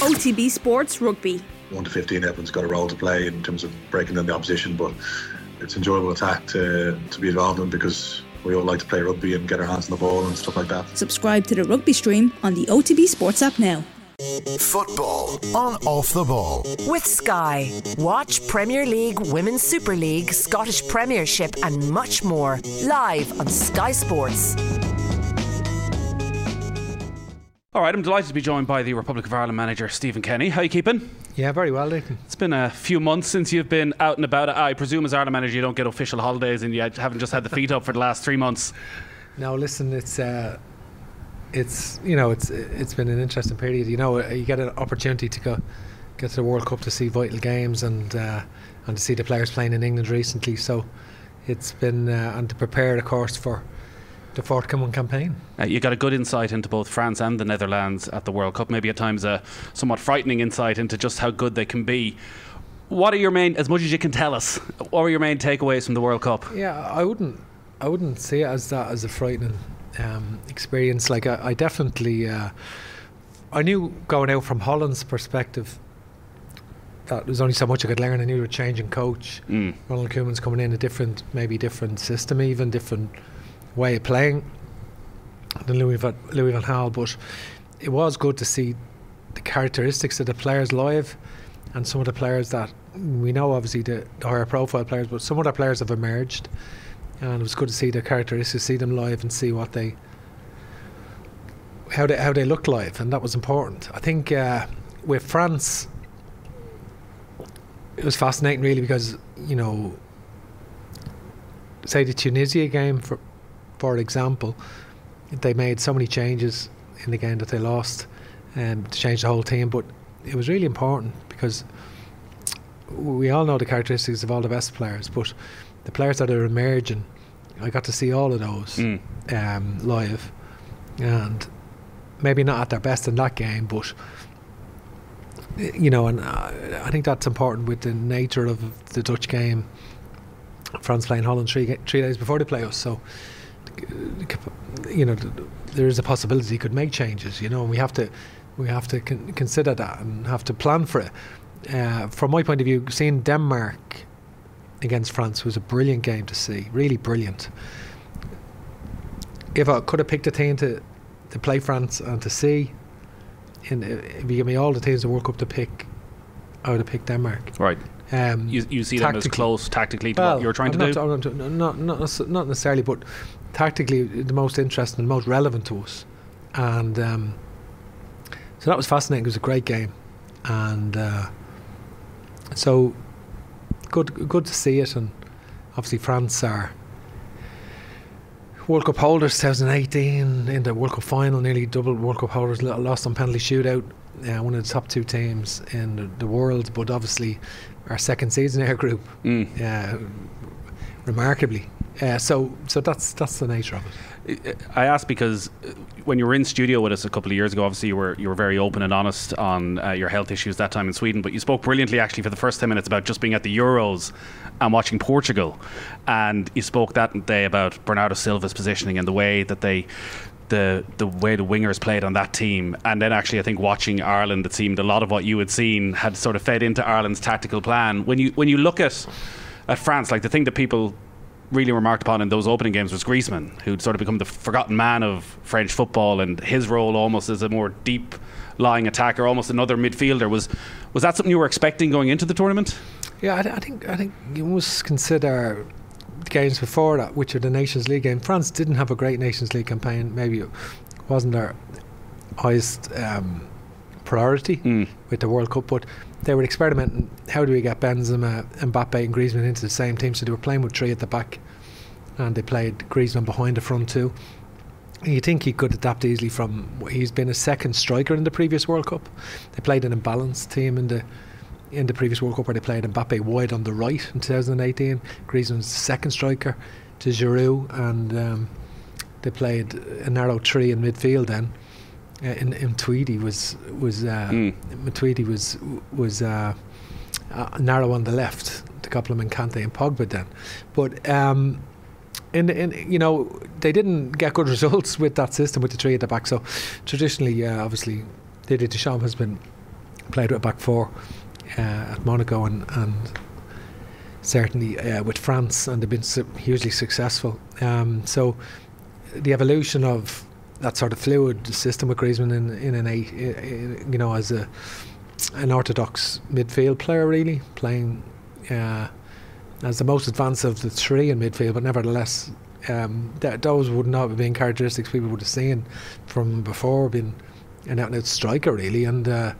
OTB Sports Rugby. 1 to 15, everyone's got a role to play in terms of breaking down the opposition, but it's enjoyable attack to, to be involved in because we all like to play rugby and get our hands on the ball and stuff like that. Subscribe to the rugby stream on the OTB Sports app now. Football on Off the Ball. With Sky. Watch Premier League, Women's Super League, Scottish Premiership, and much more live on Sky Sports. All right, I'm delighted to be joined by the Republic of Ireland manager, Stephen Kenny. How are you keeping? Yeah, very well, Nathan. It's been a few months since you've been out and about. I presume as Ireland manager you don't get official holidays and you haven't just had the feet up for the last three months. No, listen, it's uh, it's you know it's it's been an interesting period. You know, you get an opportunity to go get to the World Cup to see vital games and uh, and to see the players playing in England recently. So it's been uh, and to prepare, of course, for the forthcoming campaign. Uh, you got a good insight into both France and the Netherlands at the World Cup. Maybe at times a somewhat frightening insight into just how good they can be. What are your main, as much as you can tell us, what are your main takeaways from the World Cup? Yeah, I wouldn't, I wouldn't see it as that as a frightening um, experience. Like I, I definitely, uh, I knew going out from Holland's perspective that there's only so much I could learn. I knew they were changing coach. Mm. Ronald Koeman's coming in a different, maybe different system, even different way of playing than Louis van, Louis van Gaal. But it was good to see the characteristics of the players live and some of the players that we know, obviously, the, the higher profile players, but some other players have emerged. And it was good to see their characteristics, see them live, and see what they how they how they look live, and that was important. I think uh, with France, it was fascinating, really, because you know, say the Tunisia game for for example, they made so many changes in the game that they lost, um, to change the whole team. But it was really important because we all know the characteristics of all the best players, but the players that are emerging, I got to see all of those Mm. um, live, and maybe not at their best in that game, but you know, and uh, I think that's important with the nature of the Dutch game. France playing Holland three three days before they play us, so you know there is a possibility he could make changes. You know, and we have to we have to con- consider that and have to plan for it. Uh, from my point of view, seeing Denmark against France was a brilliant game to see, really brilliant. If I could have picked a team to to play France and to see, in, if you give me all the teams to World Cup to pick, I would have picked Denmark. Right. Um, You, you see them as close tactically to well, what you're trying to I'm do? not, not, not, not, not necessarily, but tactically the most interesting, the most relevant to us. And um, so that was fascinating. It was a great game. And uh, so good good to see it. And obviously, France are World Cup holders 2018 in the World Cup final, nearly double World Cup holders, lost on penalty shootout. Uh, one of the top two teams in the, the world, but obviously our second season air group, Mm. uh, remarkably. Uh, so, so that's that's the nature of it. I asked because uh, when you were in studio with us a couple of years ago, obviously you were you were very open and honest on uh, your health issues that time in Sweden. But you spoke brilliantly actually for the first ten minutes about just being at the Euros and watching Portugal, and you spoke that day about Bernardo Silva's positioning and the way that they. The, the way the wingers played on that team, and then actually I think watching Ireland, it seemed a lot of what you had seen had sort of fed into Ireland's tactical plan. When you when you look at at France, like the thing that people really remarked upon in those opening games was Griezmann, who'd sort of become the forgotten man of French football, and his role almost as a more deep lying attacker, almost another midfielder. Was was that something you were expecting going into the tournament? Yeah, I, I think I think you must consider the games before that, which are the Nations League game. France didn't have a great Nations League campaign. Maybe it wasn't their highest um, priority Mm. with the World Cup, but they were experimenting. How do we get Benzema, Mbappe, and Griezmann into the same team? So they were playing with three at the back, and they played Griezmann behind the front two. You think he could adapt easily from? He's been a second striker in the previous World Cup. They played an imbalanced team in the in the previous World Cup where they played Mbappe wide on the right in 2018. Griezmann's second striker to Giroud, and um, they played a narrow three in midfield. Then uh, in, in Tweedy was was uh, Mm. Matuidi was was uh, uh, narrow on the left to complement Kante and Pogba. Then, but um, in in you know they didn't get good results with that system with the three at the back. So traditionally, uh, obviously, Didier Deschamps has been played with a back four uh, at Monaco and, and certainly uh, with France, and they've been hugely successful. Um, so the evolution of that sort of fluid system with Griezmann in, in an eight, you know, as a an orthodox midfield player, really playing uh, as the most advanced of the three in midfield, but nevertheless, um, th- those would not have been characteristics people would have seen from before. Being an out and out striker, really, and uh,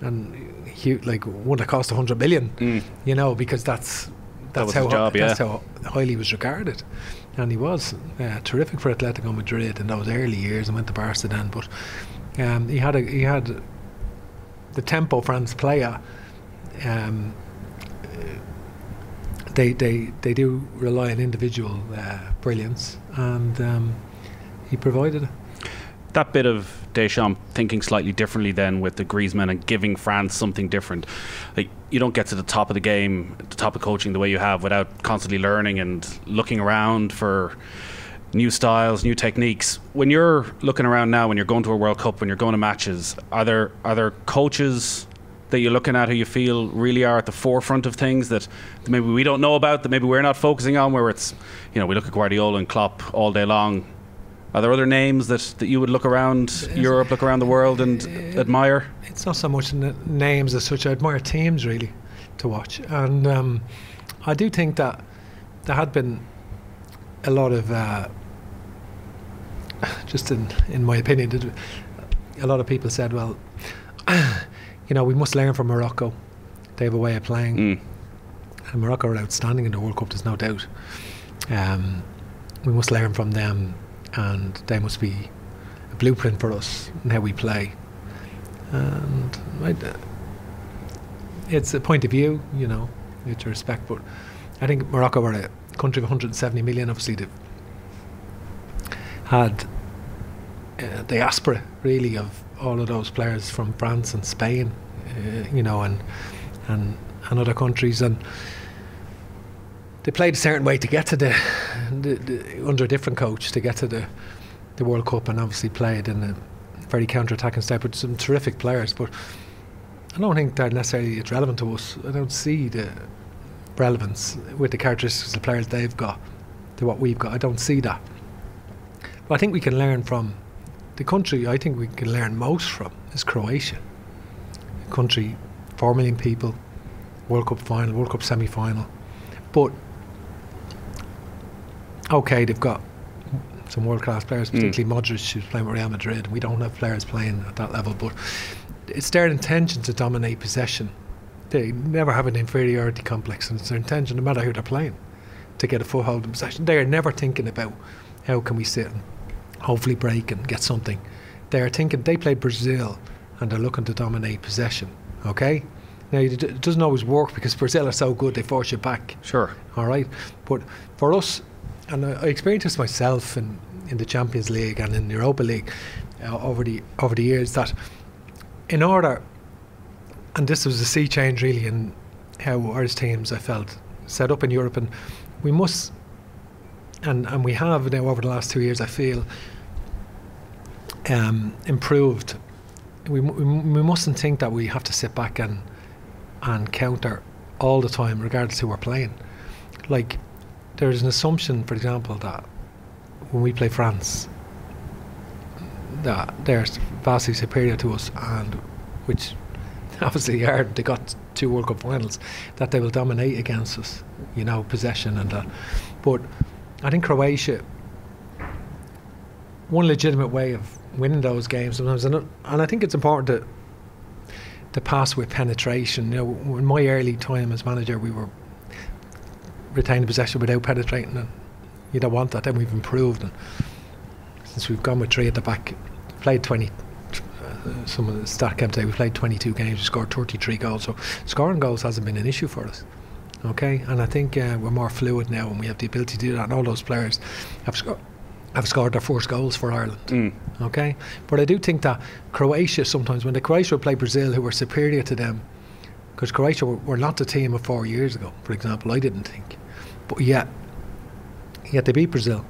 and he, like one that cost hundred million, Mm. you know, because that's that's was how job, that's yeah. how highly he was regarded, and he was uh, terrific for Atletico Madrid in those early years, and went to Barca then. But um, he had a he had the tempo France play at. Um, they, they they do rely on individual uh, brilliance, and um, he provided it. That bit of Deschamps thinking slightly differently then with the Griezmann and giving France something different. Like you don't get to the top of the game, the top of coaching the way you have without constantly learning and looking around for new styles, new techniques. When you're looking around now, when you're going to a World Cup, when you're going to matches, are there are there coaches that you're looking at who you feel really are at the forefront of things that maybe we don't know about, that maybe we're not focusing on, where it's you know, we look at Guardiola and Klopp all day long. Are there other names that, that you would look around Europe, look around the world and admire? It's not so much n- names as such. I admire teams really to watch, and um, I do think that there had been a lot of, uh, just in in my opinion, a lot of people said, well, you know, we must learn from Morocco. They have a way of playing, Mm. and Morocco are outstanding in the World Cup. There's no doubt. Um, we must learn from them, and they must be a blueprint for us in how we play. And I, it's a point of view, you know, with your respect. But I think Morocco were a country of 170 million. Obviously, they've had uh, diaspora really of all of those players from France and Spain, uh, you know, and and and other countries, and they played a certain way to get to the, the, the under a different coach to get to the the World Cup, and obviously played in a very counter-attacking style with some terrific players, but. I don't think they're necessarily it's relevant to us. I don't see the relevance with the characteristics of the players they've got to what we've got. I don't see that. But I think we can learn from the country. I think we can learn most from is Croatia. A country, four million people, World Cup final, World Cup semi-final, but okay, they've got some world-class players, hmm. particularly Modric, who's playing with Real Madrid. We don't have players playing at that level, but it's their intention to dominate possession. They never have an inferiority complex, and it's their intention, no matter who they're playing, to get a foothold in possession. They are never thinking about how can we sit and hopefully break and get something. They are thinking they played Brazil and they're looking to dominate possession. Okay, now it it doesn't always work because Brazil are so good they force you back. Sure. All right, but for us, and I, I experienced this myself in, in the Champions League and in the Europa League uh, over the over the years that in order, and this was a sea change really in how Irish teams I felt set up in Europe, and we must, and and we have now over the last two years I feel um, improved. We, we we mustn't think that we have to sit back and and counter all the time, regardless who we're playing. Like there's an assumption, for example, that when we play France, that they're vastly superior to us, and which obviously are. They got two World Cup finals. That they will dominate against us, you know, possession and that. But I think Croatia, one legitimate way of winning those games sometimes, and, and I think it's important to to pass with penetration. You know, in my early time as manager, we were retaining possession without penetrating, and you don't want that. Then we've improved, and since we've gone with three at the back, played 20. Uh, some of the stat camp say we played 22 games, we scored 33 goals. So scoring goals hasn't been an issue for us. Okay, and I think uh, we're more fluid now, and we have the ability to do that. And all those players have scored. Have scored their first goals for Ireland. Mm. Okay, but I do think that Croatia sometimes, when the Croatia play Brazil, who were superior to them, because Croatia were, were not the team of four years ago, for example. I didn't think, but yet, yet they beat Brazil.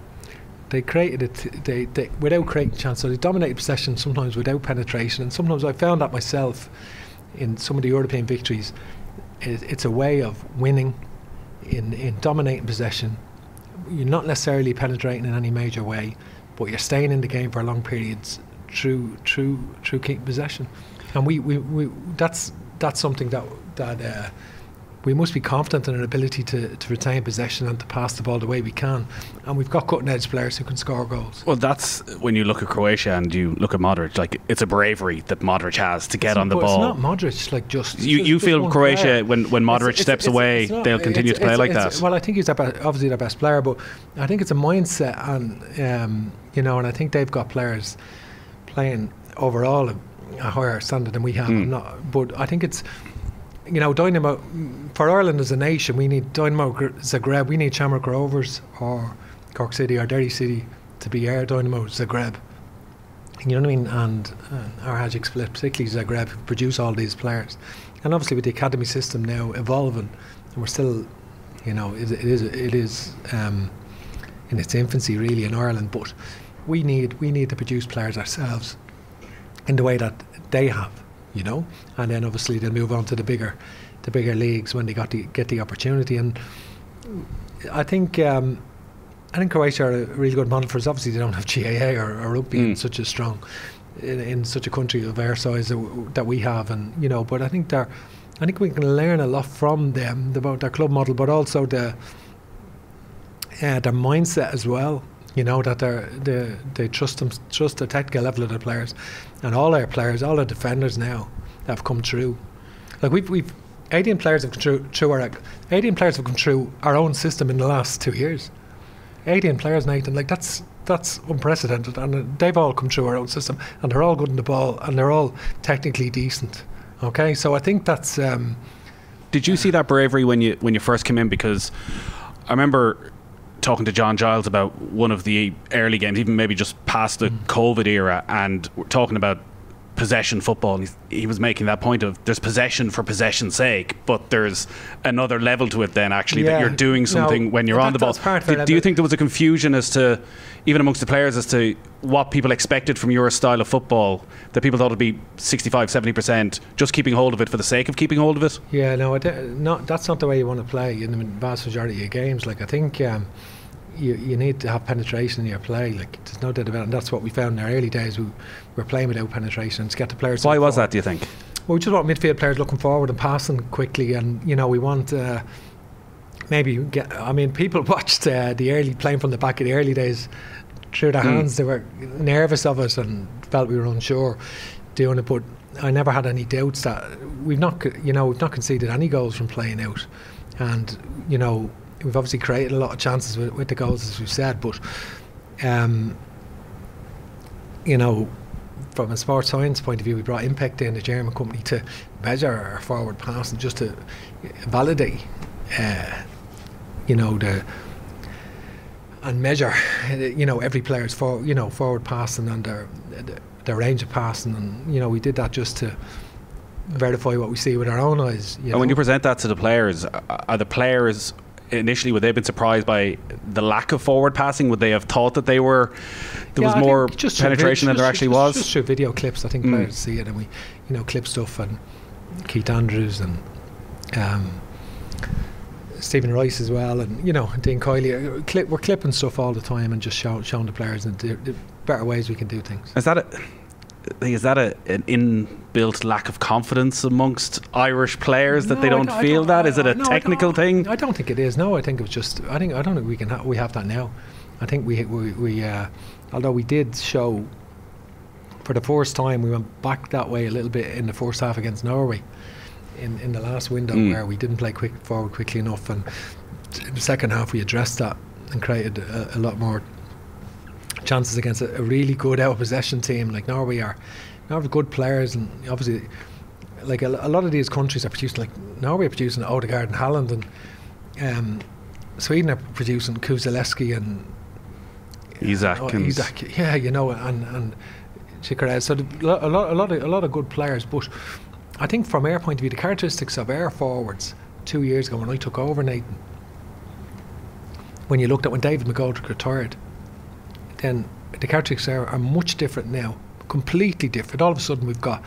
They created it. They, they without creating chance. So they dominated possession sometimes without penetration, and sometimes I found that myself in some of the European victories, it, it's a way of winning in, in dominating possession. You're not necessarily penetrating in any major way, but you're staying in the game for long periods through through through keeping possession. And we, we, we that's that's something that that uh, we must be confident in our ability to, to retain possession and to pass the ball the way we can. And we've got cutting edge players who can score goals. Well, that's when you look at Croatia and you look at Modric. Like it's a bravery that Modric has to get It's on the ball. It's not Modric, like just. you just- you just feel Croatia player. when when Modric It's- steps it's- away, not- they'll continue to play like that. Well, I think he's best, obviously the best player, but I think it's a mindset, and um, you know, and I think they've got players playing overall a higher standard than we have. I'm not, but I think it's. You know, Dynamo for Ireland as a nation, we need Dynamo Zagreb, we need Shamrock Rovers or Cork City or Derry City to be our Dynamo Zagreb. You know what I mean? And our Hajduk Split, particularly Zagreb, produce all these players. And obviously, with the academy system now evolving, and we're still, you know, it, it is it is um, in its infancy really in Ireland. But we need we need to produce players ourselves in the way that they have, you know. And then obviously they'll move on to the bigger the bigger leagues when they got the, get the opportunity. And I think. Um, I think Croatia are a really good model for us. Obviously, they don't have GAA or, or rugby in Mm. such a strong, in, in such a country of our size that, we have, and you know. But I think they're, I think we can learn a lot from them about their club model, but also the, uh, their mindset as well. You know that they they they trust them, trust the technical level of the players, and all our players, all our defenders now have come through. Like we've we've 18 players have come through, through our 18 players have come through our own system in the last two years. 18 players, Nathan. Like that's that's unprecedented, and uh, they've all come through our own system, and they're all good in the ball, and they're all technically decent. Okay, so I think that's um, Did you see that bravery when you when you first came in? Because I remember talking to John Giles about one of the early games, even maybe just past the hmm. COVID era, and talking about possession football. He's, he was making that point of there's possession for possession's sake, but there's another level to it. Then actually, that you're doing No, something when you're on the ball. Do, do you think there was a confusion as to even amongst the players as to what people expected from your style of football? That people thought it'd be 65, 70 percent, just keeping hold of it for the sake of keeping hold of it. Yeah, no, I d- not, that's not the way you want to play in the vast majority of games. Like, I think um, you, you need to have penetration in your play. Like, there's no doubt about it. And that's what we found in our early days. We were playing without penetration to get the players. Why was forward. that? Do you think? Well, we just want midfield players looking forward and passing quickly, and you know, we want uh, maybe get. I mean, people watched uh, the early playing from the back of the early days through their hands. They were nervous of us and felt we were unsure doing it, but I never had any doubts that we've not, you know, we've not conceded any goals from playing out, and you know, we've obviously created a lot of chances with, with the goals, as we've said, but. Um, you know, from a sports science point of view, we brought Impect in, the German company, to measure our forward pass and just to validate, uh, you know, the and measure, you know, every player's for you know forward passing and their their range of passing, and you know, we did that just to verify what we see with our own eyes. You And when you present that to the players, are the players initially would they have been surprised by the lack of forward passing? Would they have thought that they were there Yeah, was I more just penetration than there actually just- was? Just through video clips, I think Mm. players see it, and we, you know, clip stuff and Keith Andrews and um, Stephen Rice as well, and you know, Dean Kiely. uh, Clip, we're clipping stuff all the time and just show, showing the players and the, the better ways we can do things. Is that a is that a, an inbuilt lack of confidence amongst Irish players that they I don't I feel that? Is it a no, technical don't- thing? I don't think it is. No, I think it's just. I think I don't think we can. Ha- we have that now. I think we we, we uh, although we did show for the first time we went back that way a little bit in the first half against Norway in in the last window Mm. where we didn't play quick forward quickly enough and in the second half we addressed that and created a, a lot more chances against a, a really good out possession team like Norway are. Norway have good players and obviously like a, a lot of these countries are producing like Norway are producing Odegaard and Haaland and um, Sweden are producing Kulusevski and Isak oh, and Isak, yeah, you know, and and Chikara. So the, a lot, a lot of a lot of good players, but I think from our point of view, the characteristics of our forwards two years ago when I took over, Nathan, when you looked at when David McGoldrick retired, then the characteristics are, are much different now, completely different. All of a sudden, we've got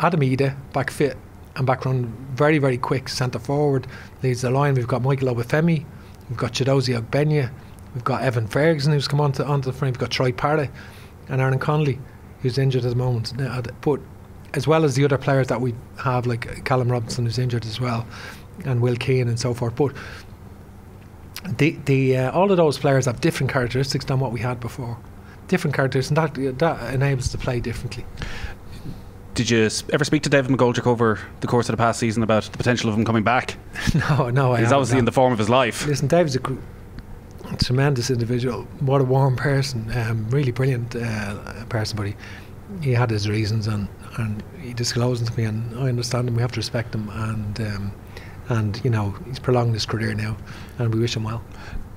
Adam Idah back fit and back run very very quick centre forward leads the line. We've got Michael Obafemi, we've got Chiedozie Ogbene, we've got Evan Ferguson who's come onto onto the frame. We've got Troy Parrott and Aaron Connolly who's injured at the moment. But as well as the other players that we have like Callum Robinson who's injured as well and Will Keane and so forth. But the the uh, all of those players have different characteristics than what we had before. Different characteristics, and that that enables us to play differently. Did you ever speak to David McGoldrick over the course of the past season about the potential of him coming back? no, no, I He's obviously in the form of his life. Listen, David's a tremendous individual. What a warm person. Um, really brilliant uh, person, but he, he had his reasons and, and he disclosed them to me, and I understand him. We have to respect him, and um, and you know he's prolonged his career now, and we wish him well.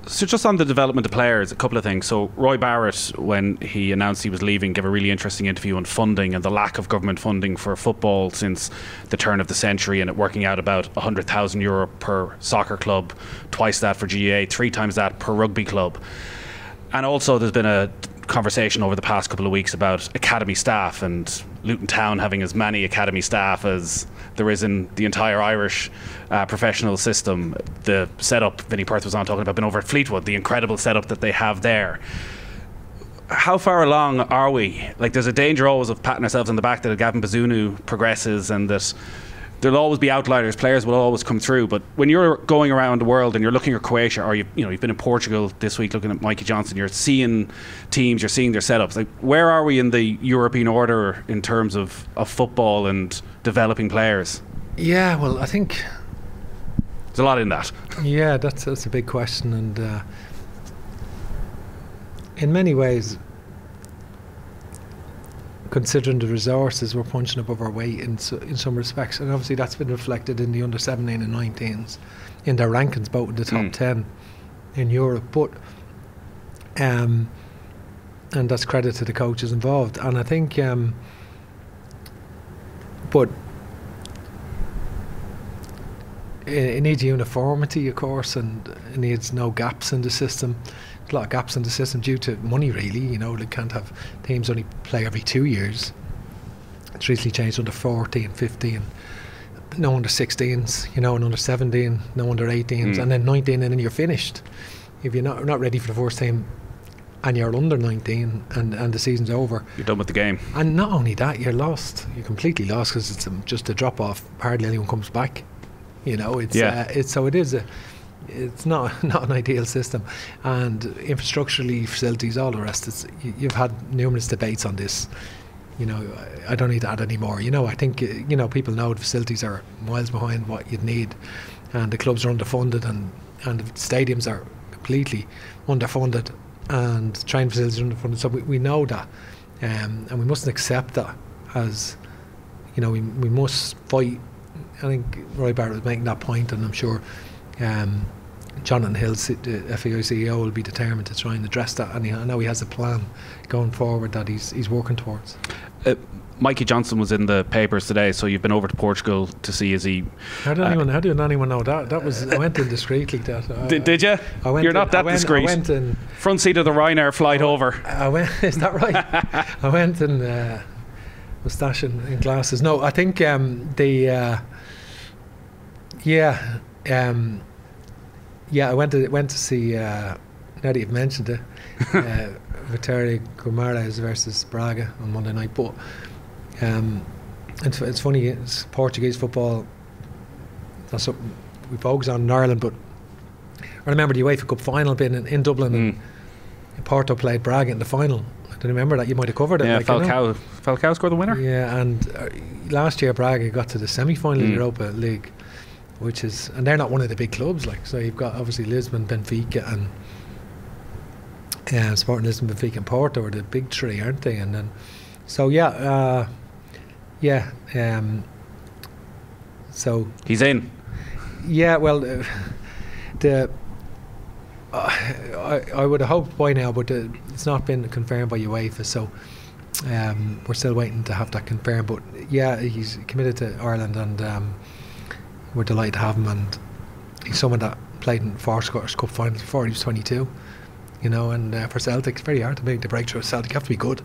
So just on the development of players, a couple of things. So Roy Barrett, when he announced he was leaving, gave a really interesting interview on funding and the lack of government funding for football since the turn of the century, and it working out about 100,000 euro per soccer club, twice that for GAA, three times that per rugby club. And also, there's been a conversation over the past couple of weeks about academy staff and Luton Town having as many academy staff as there is in the entire Irish uh, professional system. The setup Vinny Perth was on talking about, been over at Fleetwood, the incredible setup that they have there. How far along are we? Like, there's a danger always of patting ourselves on the back that Gavin Bazunu progresses and that there'll always be outliers. Players will always come through. But when you're going around the world and you're looking at Croatia, or you, you know, you've been in Portugal this week looking at Mikey Johnston, you're seeing teams, you're seeing their setups. Like, where are we in the European order in terms of, of football and developing players? Yeah, well, I think There's a lot in that. Yeah, that's that's a big question, and uh, in many ways, considering the resources, we're punching above our weight in so, in some respects, and obviously that's been reflected in the under seventeen and 19s, in their rankings, both in the top Mm. ten in Europe. But um, and that's credit to the coaches involved, and I think, um, but it, needs uniformity, of course, and it needs no gaps in the system. There's a lot of gaps in the system due to money, really. You know, they can't have teams only play every two years. It's recently changed under 14, 15, no under 16s, you know, and under 17, no under 18s, Mm. and then 19, and then you're finished. If you're not not ready for the first team, and you're under 19, and, and the season's over, You're done with the game. and not only that, you're lost. You're completely lost because it's um, just a drop off. Hardly anyone comes back. You know, it's Yeah. uh, it's so it is a. It's not not an ideal system, and infrastructurally, facilities, all the rest. It's you, you've had numerous debates on this. You know, I, I don't need to add any more. You know, I think uh, you know people know the facilities are miles behind what you'd need, and the clubs are underfunded, and and the stadiums are completely underfunded, and training facilities are underfunded. So we, we know that, um, and we mustn't accept that as you know we we must fight. I think Roy Barrett was making that point, and I'm sure um, Jonathan Hill, C- the FAI CEO, will be determined to try and address that. And he, I know he has a plan going forward that he's he's working towards. Uh, Mikey Johnston was in the papers today, so you've been over to Portugal to see is he. How did Uh, anyone? How did anyone know that? That was I went in discreetly. That uh, Did, did you? I went You're in- not that I went, discreet. I went in. Front seat of the Ryanair flight over. I went. Is that right? I went in uh, moustache and, and glasses. No, I think um, the uh, yeah um, yeah. I went to went to see. Uh, now that you've mentioned it, uh, Guimarães versus Braga on Monday night. But um, it's, it's funny. It's Portuguese football. That's something we focus on in Ireland, but. I remember the UEFA Cup final being in, in Dublin and Mm. Porto played Braga in the final. I don't remember that. You might have covered it. Yeah, like, you know. Falcao, Falcao scored the winner. Yeah, and uh, last year Braga got to the semi-final of Mm. the Europa League, which is, and they're not one of the big clubs. Like, so you've got obviously Lisbon, Benfica, and uh, Sporting Lisbon, Benfica, and Porto are the big three, aren't they? And then, so yeah, uh, yeah. Um, so He's in. yeah, well, uh, the uh, I, I would have hoped by now, but uh, it's not been confirmed by UEFA, so um, we're still waiting to have that confirmed. But yeah, he's committed to Ireland, and um, we're delighted to have him. And he's someone that played in four Scottish Cup finals before he was 22. You know, and uh, for Celtic, it's very hard to make the breakthrough. Celtic you have to be good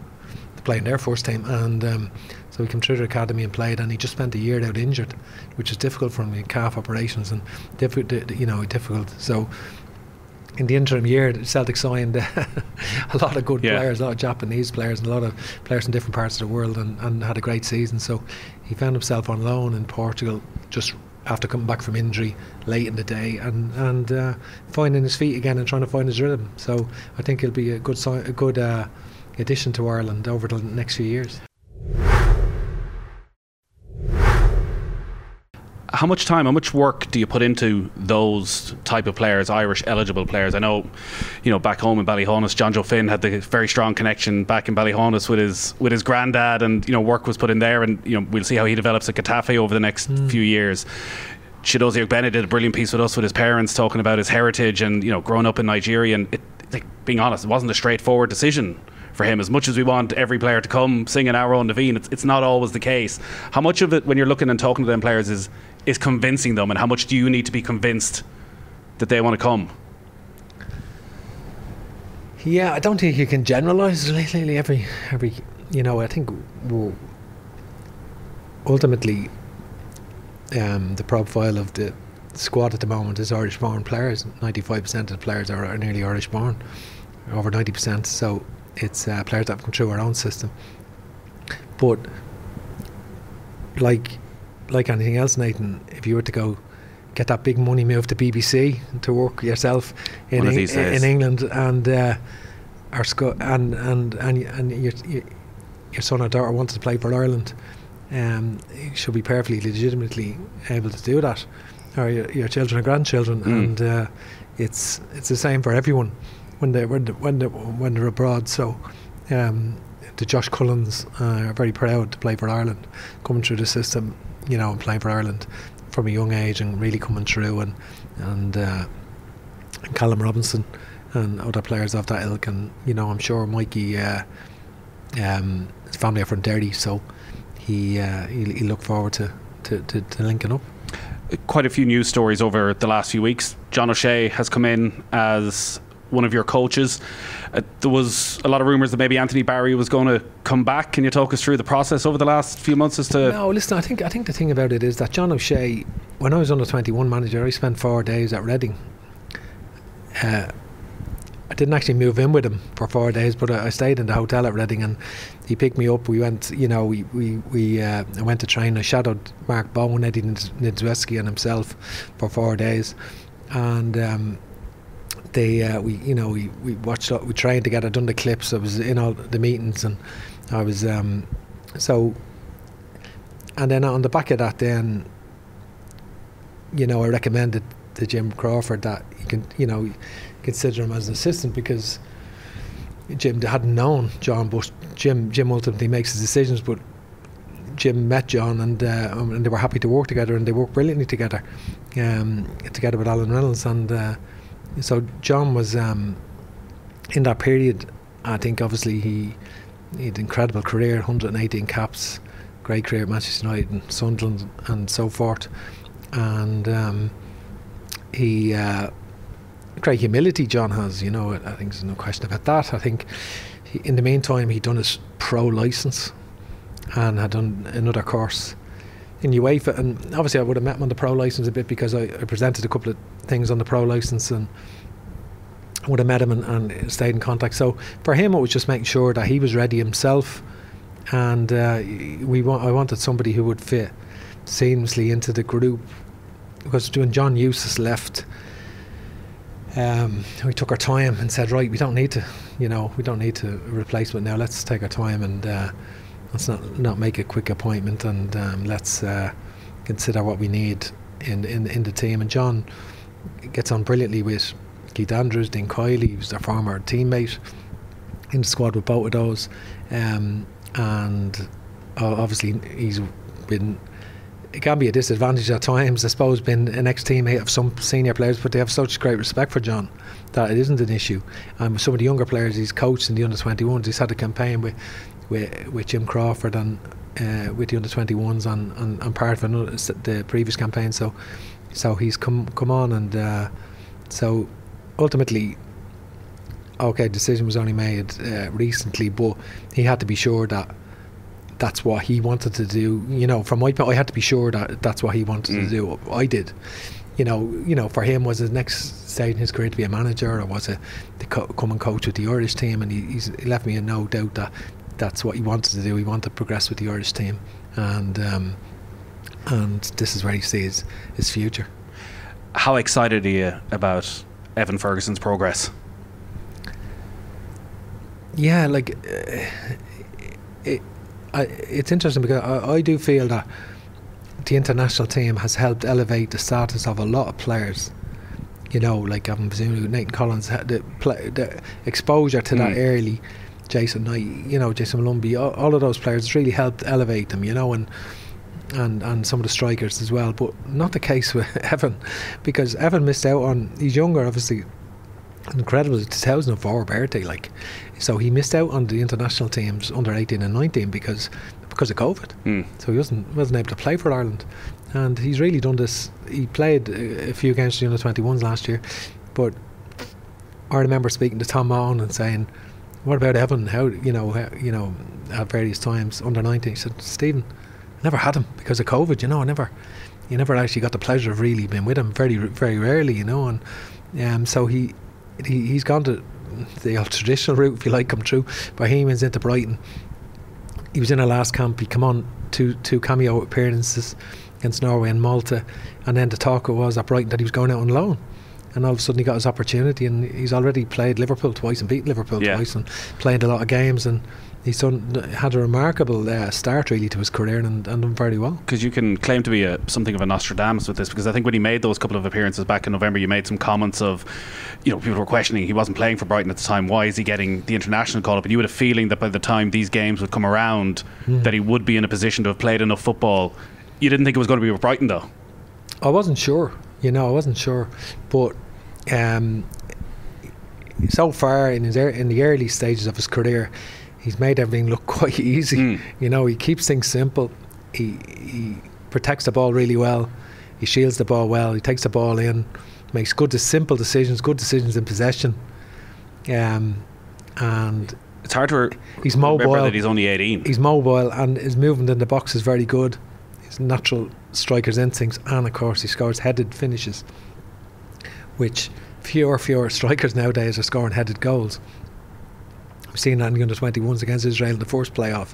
to play in their first team, and um, so he came through the academy and played, and he just spent a year out injured, which is difficult for him. Had calf operations and difficult, you know, difficult. So in the interim year, Celtic signed a lot of good Yeah. players, a lot of Japanese players, and a lot of players in different parts of the world, and, and had a great season. So he found himself on loan in Portugal just after coming back from injury late in the day, and and uh, finding his feet again and trying to find his rhythm. So I think he'll be a good a good uh, addition to Ireland over the next few years. How much time, how much work do you put into those type of players, Irish eligible players? I know, you know, back home in Ballyhaunis, John Joe Finn had the very strong connection back in Ballyhaunis with his with his granddad, and you know, work was put in there, and you know, we'll see how he develops at Getafe over the next hmm. few years. Chiedozie Ogbene did a brilliant piece with us with his parents talking about his heritage and you know, growing up in Nigeria, and it, like being honest, it wasn't a straightforward decision for him. As much as we want every player to come sing singing Amhrán na bhFiann, it's, it's not always the case. How much of it, when you're looking and talking to them players, is is convincing them, and how much do you need to be convinced that they want to come? Yeah, I don't think you can generalise really every every. You know, I think well, ultimately um, the profile of the squad at the moment is Irish-born players. Ninety-five percent of the players are, are nearly Irish-born, over ninety percent. So it's uh, players that have come through our own system. But like like anything else, Nathan, if you were to go get that big money move to BBC to work yourself in Eng- in England and uh, our sco- and and and and your, your son or daughter wants to play for Ireland, um, you should be perfectly legitimately able to do that, or your, your children and grandchildren, Mm. and uh, it's it's the same for everyone when they when they, when they, when they're abroad. So. Um, the Josh Cullens uh, are very proud to play for Ireland, coming through the system, you know, and playing for Ireland from a young age and really coming through, and and, uh, and Callum Robinson and other players of that ilk, and you know, I'm sure Mikey, uh, um, his family are from Derry, so he uh, he, he look forward to, to, to, to linking up. quite a few news stories over the last few weeks. John O'Shea has come in as one of your coaches. Uh, there was a lot of rumours that maybe Anthony Barry was going to come back. Can you talk us through the process over the last few months as to? No, listen. I think I think the thing about it is that John O'Shea, when I was under twenty one manager, I spent four days at Reading. Uh, I didn't actually move in with him for four days, but I, stayed in the hotel at Reading, and he picked me up. We went, you know, we we we uh, went to train. I shadowed Mark Bowen, Eddie Niedzwiecki, and himself for four days, and. Um, they uh, we you know we, we watched we trained together done the clips. I was in all the meetings and I was um, so and then on the back of that then you know I recommended to Jim Crawford that you can you know consider him as an assistant because Jim hadn't known John but Jim Jim ultimately makes his decisions but Jim met John and uh, and they were happy to work together and they worked brilliantly together um, together with Alan Reynolds and uh, so John was um, in that period. I think obviously he, he had an incredible career, 118 caps, great career at Manchester United and Sunderland and so forth, and um, he uh, great humility. John has, you know, I think there's no question about that. I think he, in the meantime he'd done his pro license and had done another course in UEFA, and obviously I would have met him on the pro license a bit because I, I presented a couple of things on the pro license and would have met him and, and stayed in contact. So for him, it was just making sure that he was ready himself, and uh, we want I wanted somebody who would fit seamlessly into the group because when John Eustace left. Um, we took our time and said, right, we don't need to, you know, we don't need to replacement now. Let's take our time and uh, let's not not make a quick appointment and um, let's uh, consider what we need in, in in the team. And John gets on brilliantly with Keith Andrews, Dean Kiely, who's their former teammate in the squad with both of those, um, and uh, obviously he's been. It can be a disadvantage at times, I suppose, being an ex-teammate of some senior players, but they have such great respect for John that it isn't an issue. And with some of the younger players he's coached in the under 21s, he's had a campaign with with, with Jim Crawford and uh, with the under 21s and, and, and part of another, the previous campaign. So, so he's come come on, and uh, so ultimately, okay, decision was only made uh, recently, but he had to be sure that that's what he wanted to do. You know, from my point, I had to be sure that that's what he wanted Mm. to do. I did. You know, you know, for him, was his next stage in his career to be a manager, or was it to co- come and coach with the Irish team? And he, he's, he left me in no doubt that that's what he wanted to do. He wanted to progress with the Irish team, and um, and this is where he sees his future. How excited are you about Evan Ferguson's progress? Yeah, like uh, it, I, it's interesting because I, I do feel that the international team has helped elevate the status of a lot of players. You know, like I'm presuming Nathan Collins had the, play, the exposure to that Mm. early. Jason Knight, you know, Jason Molumby, all, all of those players really helped elevate them. You know, and and and some of the strikers as well. But not the case with Evan, because Evan missed out on. He's younger, obviously. Incredible, 2004 birthday, like, so he missed out on the international teams under 18 and 19 because because of COVID. Mm. So he wasn't wasn't able to play for Ireland, and he's really done this. He played a, a few games for the under 21s last year, but I remember speaking to Tom Mohan and saying, "What about Evan? How you know how, you know at various times under 19?" He said, "Stephen, I never had him because of COVID. You know, I never." You never actually got the pleasure of really being with him very, very rarely, you know, and um, so he, he he's gone to the old traditional route, if you like, come through. Bohemians into Brighton, he was in a last camp. He come on two two cameo appearances against Norway and Malta, and then the talk was at Brighton that he was going out on loan. And all of a sudden he got his opportunity, and he's already played Liverpool twice and beat Liverpool Yeah. twice, and played a lot of games, and he's done had a remarkable uh, start really to his career, and, and done very well. because you can claim to be a, something of a Nostradamus with this. Because I think when he made those couple of appearances back in November, you made some comments of, you know, people were questioning he wasn't playing for Brighton at the time. Why is he getting the international call up? And you had a feeling that by the time these games would come around, that he would be in a position to have played enough football. You didn't think it was going to be with Brighton, though. I wasn't sure, you know, I wasn't sure, but um, so far in his ear in the early stages of his career, he's made everything look quite easy. Mm. You know, he keeps things simple. He he protects the ball really well. He shields the ball well. He takes the ball in, makes good, simple decisions, good decisions in possession. Um, and It's hard to re- He's mobile. that he's only 18. he's mobile and his movement in the box is very good. His natural striker's instincts, and of course, he scores headed finishes, which fewer fewer strikers nowadays are scoring headed goals. Seen that in the under 21s against Israel in the first playoff.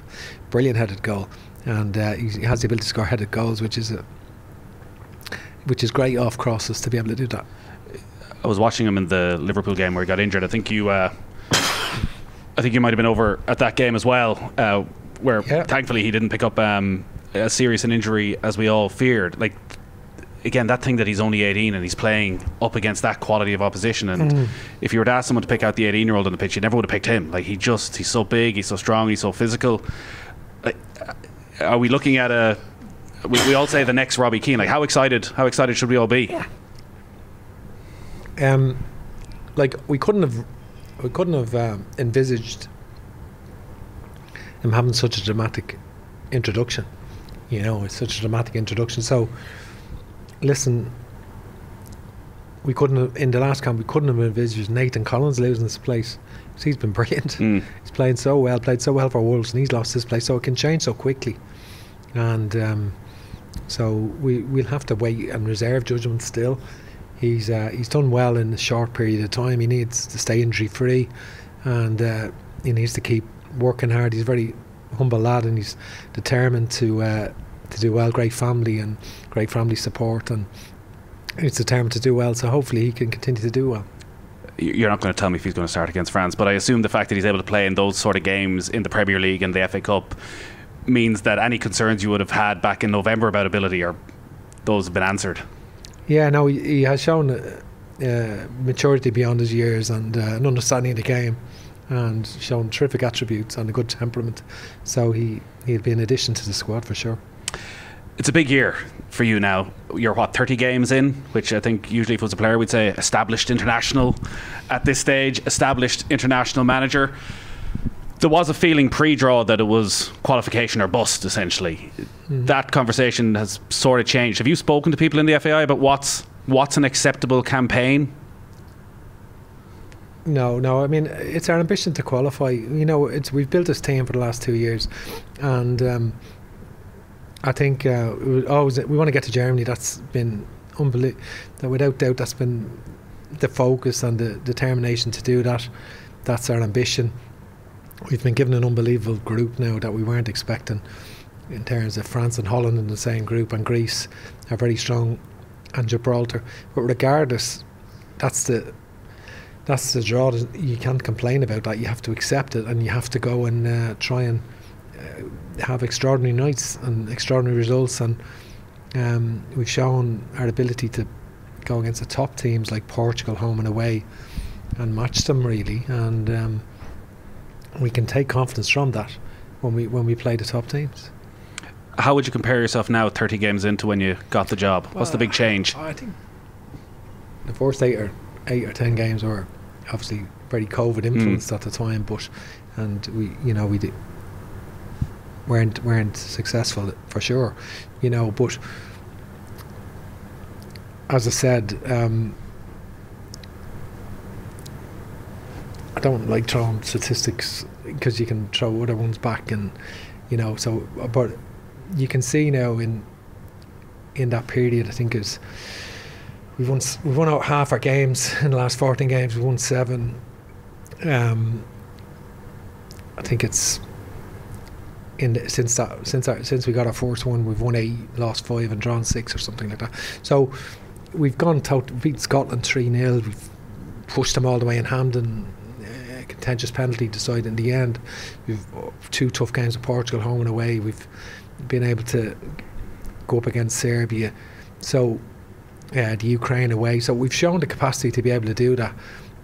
Brilliant headed goal, and uh, he has the ability to score headed goals, which is a, which is great off crosses to be able to do that. I was watching him in the Liverpool game where he got injured. I think you, uh, I think you might have been over at that game as well, uh, where Yeah. thankfully he didn't pick up um, as serious an injury as we all feared. Like again, that thing that he's only 18 and he's playing up against that quality of opposition. And if you were to ask someone to pick out the 18 year old on the pitch, you never would have picked him. Like he just, he's so big, he's so strong, he's so physical. Like, are we looking at a? We, we all say the next Robbie Keane. Like how excited? How excited should we all be? Um, like we couldn't have, we couldn't have um, envisaged him having such a dramatic introduction. You know, it's such a dramatic introduction. So, listen, we couldn't have, in the last camp we couldn't have envisaged Nathan Collins losing his place. He's been brilliant. Mm. He's playing so well, played so well for Wolves, and he's lost his place. So it can change so quickly, and um, so we we'll have to wait and reserve judgment still. He's uh, he's done well in a short period of time. He needs to stay injury free, and uh, he needs to keep working hard. He's a very humble lad, and he's determined to uh, to do well. Great family and great family support, and he's determined to do well. So hopefully he can continue to do well. you're not going to tell me if he's going to start against France, but I assume the fact that he's able to play in those sort of games in the Premier League and the FA Cup means that any concerns you would have had back in November about ability are those have been answered. Yeah, no, he, he has shown uh, uh, maturity beyond his years and uh, an understanding of the game, and shown terrific attributes and a good temperament. So he he'll be an addition to the squad for sure. It's a big year for you now. You're what 30 games in, which I think usually if it was a player we'd say established international at this stage, established international manager. There was a feeling pre-draw that it was qualification or bust essentially. That conversation has sort of changed. Have you spoken to people in the FAI about what's what's an acceptable campaign? No, no. I mean, it's our ambition to qualify. You know, it's we've built this team for the last two years, and um, I think uh, we always we want to get to Germany. That's been unbelievable. That without doubt, that's been the focus and the determination to do that. That's our ambition. We've been given an unbelievable group now that we weren't expecting in terms of France and Holland in the same group and Greece are very strong and Gibraltar. But regardless, that's the that's the draw. You can't complain about that. You have to accept it, and you have to go and uh, try and uh, have extraordinary nights and extraordinary results. And um, we've shown our ability to go against the top teams like Portugal, home and away, and match them really. And um, we can take confidence from that when we when we play the top teams. How would you compare yourself now, 30 games into when you got the job? What's the big change? I think the first eight or eight or ten games were obviously very COVID influenced at the time, but and we you know we did, weren't weren't successful for sure, you know. But as I said, um, I don't like throwing statistics because you can throw other ones back and you know. So, but you can see now in in that period, I think is we've won we've won out half our games in the last 14 games. We won seven. Um, I think it's in since that since our, since we got our first one, we've won eight, lost five, and drawn six or something like that. So we've gone out beat Scotland three 0 We've pushed them all the way in Hampden. Uh, contentious penalty decided in the end. We've uh, two tough games of Portugal home and away. We've been able to go up against Serbia. So the Ukraine away. So we've shown the capacity to be able to do that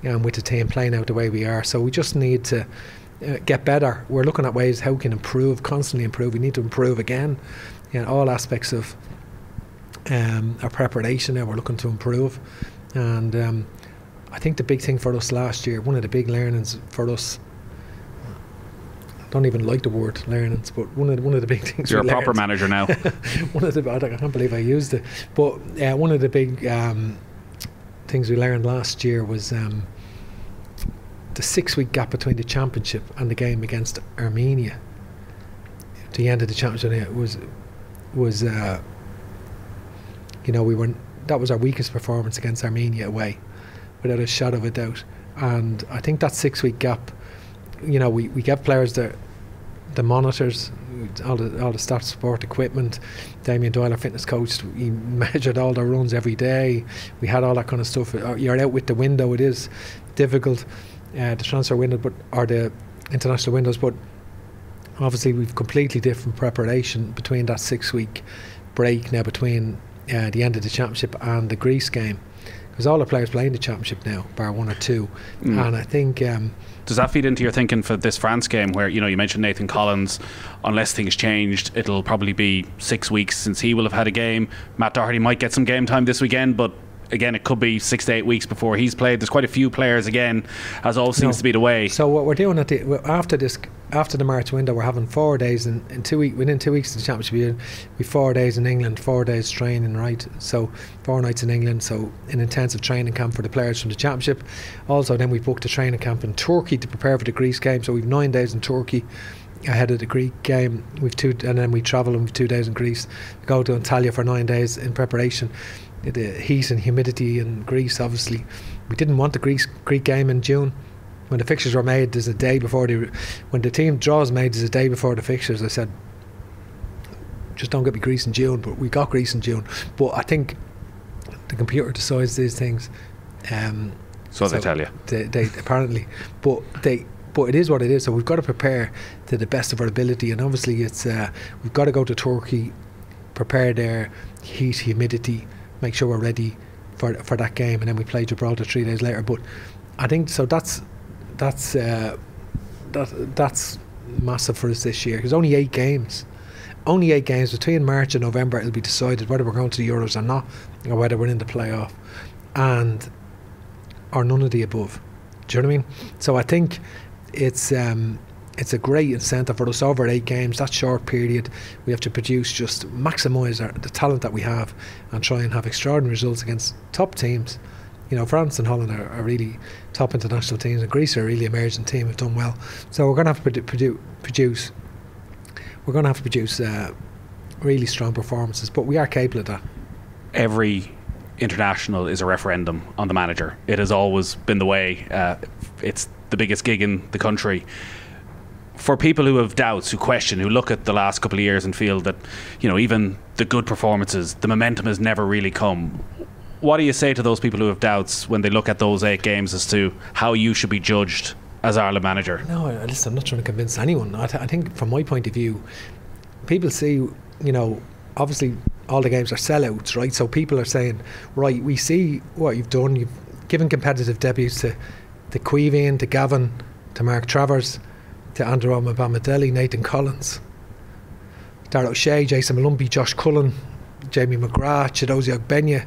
um, with the team playing out the way we are. So we just need to uh, get better. We're looking at ways how we can improve, constantly improve. We need to improve again in all aspects of um, our preparation. Now we're looking to improve, and um, I think the big thing for us last year, one of the big learnings for us. I don't even like the word learnings, but one of the, one of the big things You're a we proper manager now. one of the I, I can't believe I used it, but uh, one of the big um, things we learned last year was um, the six-week gap between the championship and the game against Armenia. The end of the championship, was was uh, you know we were that was our weakest performance against Armenia away, without a shadow of a doubt. And I think that six-week gap, you know, we, we get players that the monitors, all the all the stats support equipment. Damien Doyle, our fitness coach, he measured all their runs every day. We had all that kind of stuff. Uh, You're out with the window. It is difficult, uh, the transfer window, but or the international windows. But obviously, we've completely different preparation between that six week break now between uh, the end of the championship and the Greece game. Because all the players playing the championship now, bar one or two, Mm. and I think um, Does that feed into your thinking for this France game where, you know, you mentioned Nathan Collins, unless things changed, it'll probably be six weeks since he will have had a game. Matt Doherty might get some game time this weekend, but again, it could be six to eight weeks before he's played. There's quite a few players, again, as all seems No. to be the way. So what we're doing at the, after this, after the March window, we're having four days in, in two week within two weeks of the championship. We four days in England, four days training, right? So four nights in England. So an intensive training camp for the players from the championship. Also, then we booked a training camp in Turkey to prepare for the Greece game. So we've nine days in Turkey ahead of the Greek game. We've two, and then we travel and we've two days in Greece. We go to Antalya for nine days in preparation. The heat and humidity in Greece, obviously, we didn't want the Greece Greek game in June when the fixtures were made, there's a day before the when the team draws made, there's a day before the fixtures. I said, just don't get me Greece in June, but we got Greece in June. But I think the computer decides these things. Um, So they tell you. They, they apparently, but they. But it is what it is. So we've got to prepare to the best of our ability, and obviously it's uh, we've got to go to Turkey, prepare there, heat, humidity, make sure we're ready for for that game, and then we play Gibraltar three days later. But I think so. That's that's uh, that that's massive for us this year. There's only eight games, only eight games between March and November. It'll be decided whether we're going to the Euros or not, or whether we're in the playoff, and or none of the above. Do you know what I mean? So I think it's um, it's a great incentive for us over eight games. That short period, we have to produce just maximise our, the talent that we have, and try and have extraordinary results against top teams you know, France and Holland are, are really top international teams, and Greece are a really emerging team, have done well. So we're going to have to produ- produce, we're going to have to produce uh, really strong performances, but we are capable of that. Every international is a referendum on the manager. It has always been the way. Uh, it's the biggest gig in the country. For people who have doubts, who question, who look at the last couple of years and feel that, you know, even the good performances, the momentum has never really come. What do you say to those people who have doubts when they look at those eight games as to how you should be judged as Ireland manager? No, listen, I'm not trying to convince anyone. I, th- I think, from my point of view, people see, you know, obviously all the games are sellouts, right? So people are saying, right, we see what you've done. You've given competitive debuts to to Caoimhín, to Gavin, to Mark Travers, to Andrew Omobamidele, Nathan Collins, O'Shea, Jason Molumby, Josh Cullen, Jamie McGrath, Chiedozie Ogbene.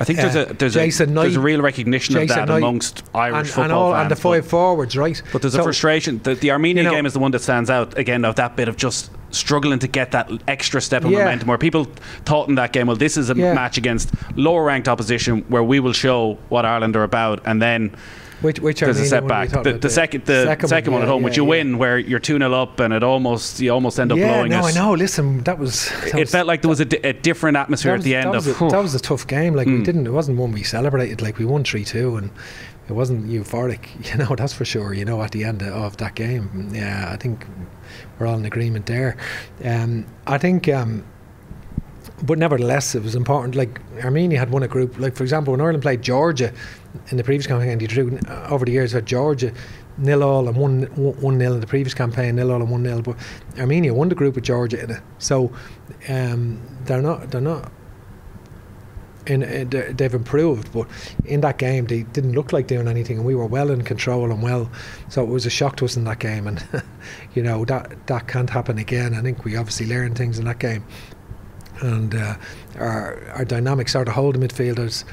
I think there's a uh, there's, Jason a, Knight, there's a real recognition Jason of that Knight, amongst Irish and, football and, all, fans. and the five but- forwards, right? But there's a frustration. The, the Armenia You know- game is the one that stands out again of that bit of just struggling to get that extra step of Yeah. momentum. Where people thought in that game, well, this is a Yeah. match against lower ranked opposition where we will show what Ireland are about, and then Which, which there's a Armenian one are we setback. talking The, the second, the second, one, yeah, at home, yeah, which you yeah. win, where you're two 0 up, and it almost you almost end up Yeah, blowing no, it. I know. Listen, that was. That It was, felt like there was a, di- a different atmosphere that at the end that was, of. a, that was a tough game. Like Hmm. we didn't. It wasn't one we celebrated. Like we won three two, and it wasn't euphoric. You know, that's for sure. You know, at the end of that game, yeah, I think we're all in agreement there. Um, I think. Um, but nevertheless, it was important. Like Armenia had won a group. Like for example, when Ireland played Georgia in the previous campaign, they drew uh, over the years had Georgia nil all and one one nil in the previous campaign, nil all and one nil. But Armenia won the group with Georgia in it, so um, they're not they're not. In, in, they've improved, but in that game they didn't look like doing anything, and we were well in control and well. So it was a shock to us in that game, and you know that that can't happen again. I think we obviously learned things in that game and uh, our our dynamic sort of holding midfielders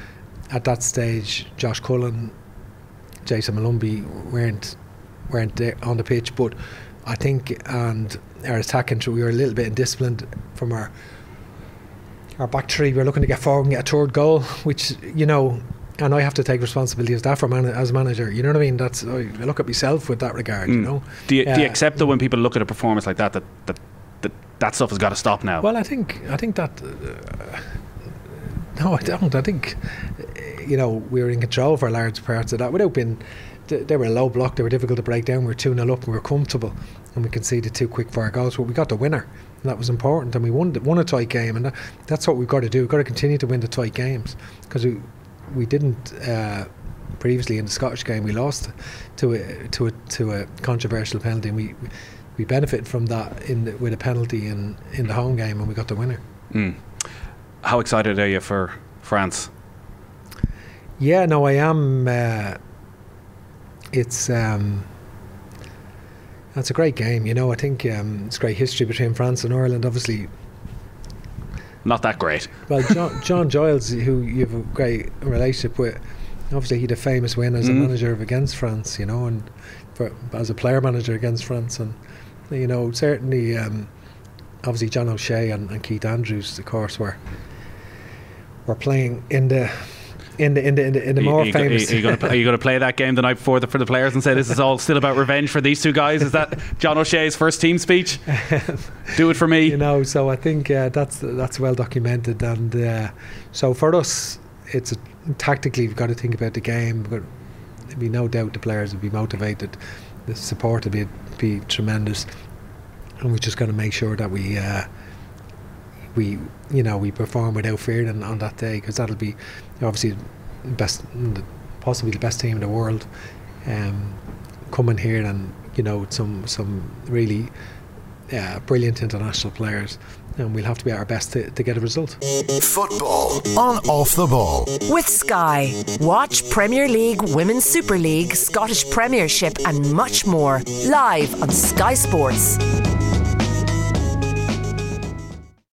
at that stage, Josh Cullen, Jason Molumby weren't weren't there on the pitch, but I think and our attacking we were a little bit indisciplined from our our back three. We were looking to get forward and get a third goal, which you know. And I have to take responsibility as that for man- as manager. You know what I mean? That's I look at myself with that regard. You Mm. know. Do you, do you Uh, accept that when people look at a performance like that, that that that, stuff has got to stop now? Well, I think I think that. Uh, no, I don't. I think you know we were in control for large parts of that without being. They they were a low block. They were difficult to break down. We were two 0 up. and We were comfortable, and we conceded two quick fire goals. But we got the winner, and that was important. And we won won a tight game, and that, that's what we've got to do. We've got to continue to win the tight games because we we didn't. Uh, previously in the Scottish game, we lost to a to a to a controversial penalty. And we we benefited from that in the, with a penalty in in the home game, and we got the winner. Mm. How excited are you for France? Yeah, no, I am. Uh, it's um, that's a great game. You know, I think um, it's great history between France and Ireland. Obviously, Not that great. well, John, John Giles, who you have a great relationship with, obviously he had a famous win as a Mhm. manager of against France. You know, and for, as a player manager against France, and you know, certainly, um, obviously John O'Shea and, and Keith Andrews, of course, were were playing in the. In the in the in the, in the you- more you, famous, Are you, going to, are you going to play that game the night before the, for the players and say this is all still about revenge for these two guys? Is that John O'Shea's first team speech? Do it for me. you know so i think uh, that's that's well documented and uh, so for us it's a, tactically we've got to think about the game but there'd be no doubt the players will be motivated the support will be, be tremendous. And we just got to make sure that we uh, we you know we perform without fear on, on that day because that'll be obviously the best possibly the best team in the world um, coming here and you know some some really uh, brilliant international players, and we'll have to be at our best to, to get a result. Football on off the ball. With Sky. Watch Premier League, Women's Super League, Scottish Premiership, and much more live on Sky Sports.